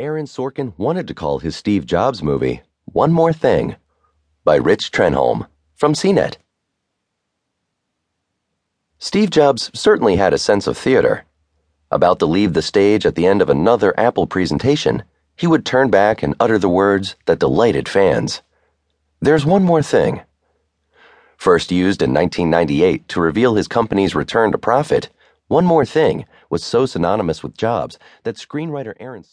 Aaron Sorkin wanted to call his Steve Jobs movie One More Thing by Rich Trenholm from CNET. Steve Jobs certainly had a sense of theater. About to leave the stage at the end of another Apple presentation, he would turn back and utter the words that delighted fans. There's one more thing. First used in 1998 to reveal his company's return to profit, One More Thing was so synonymous with Jobs that screenwriter Aaron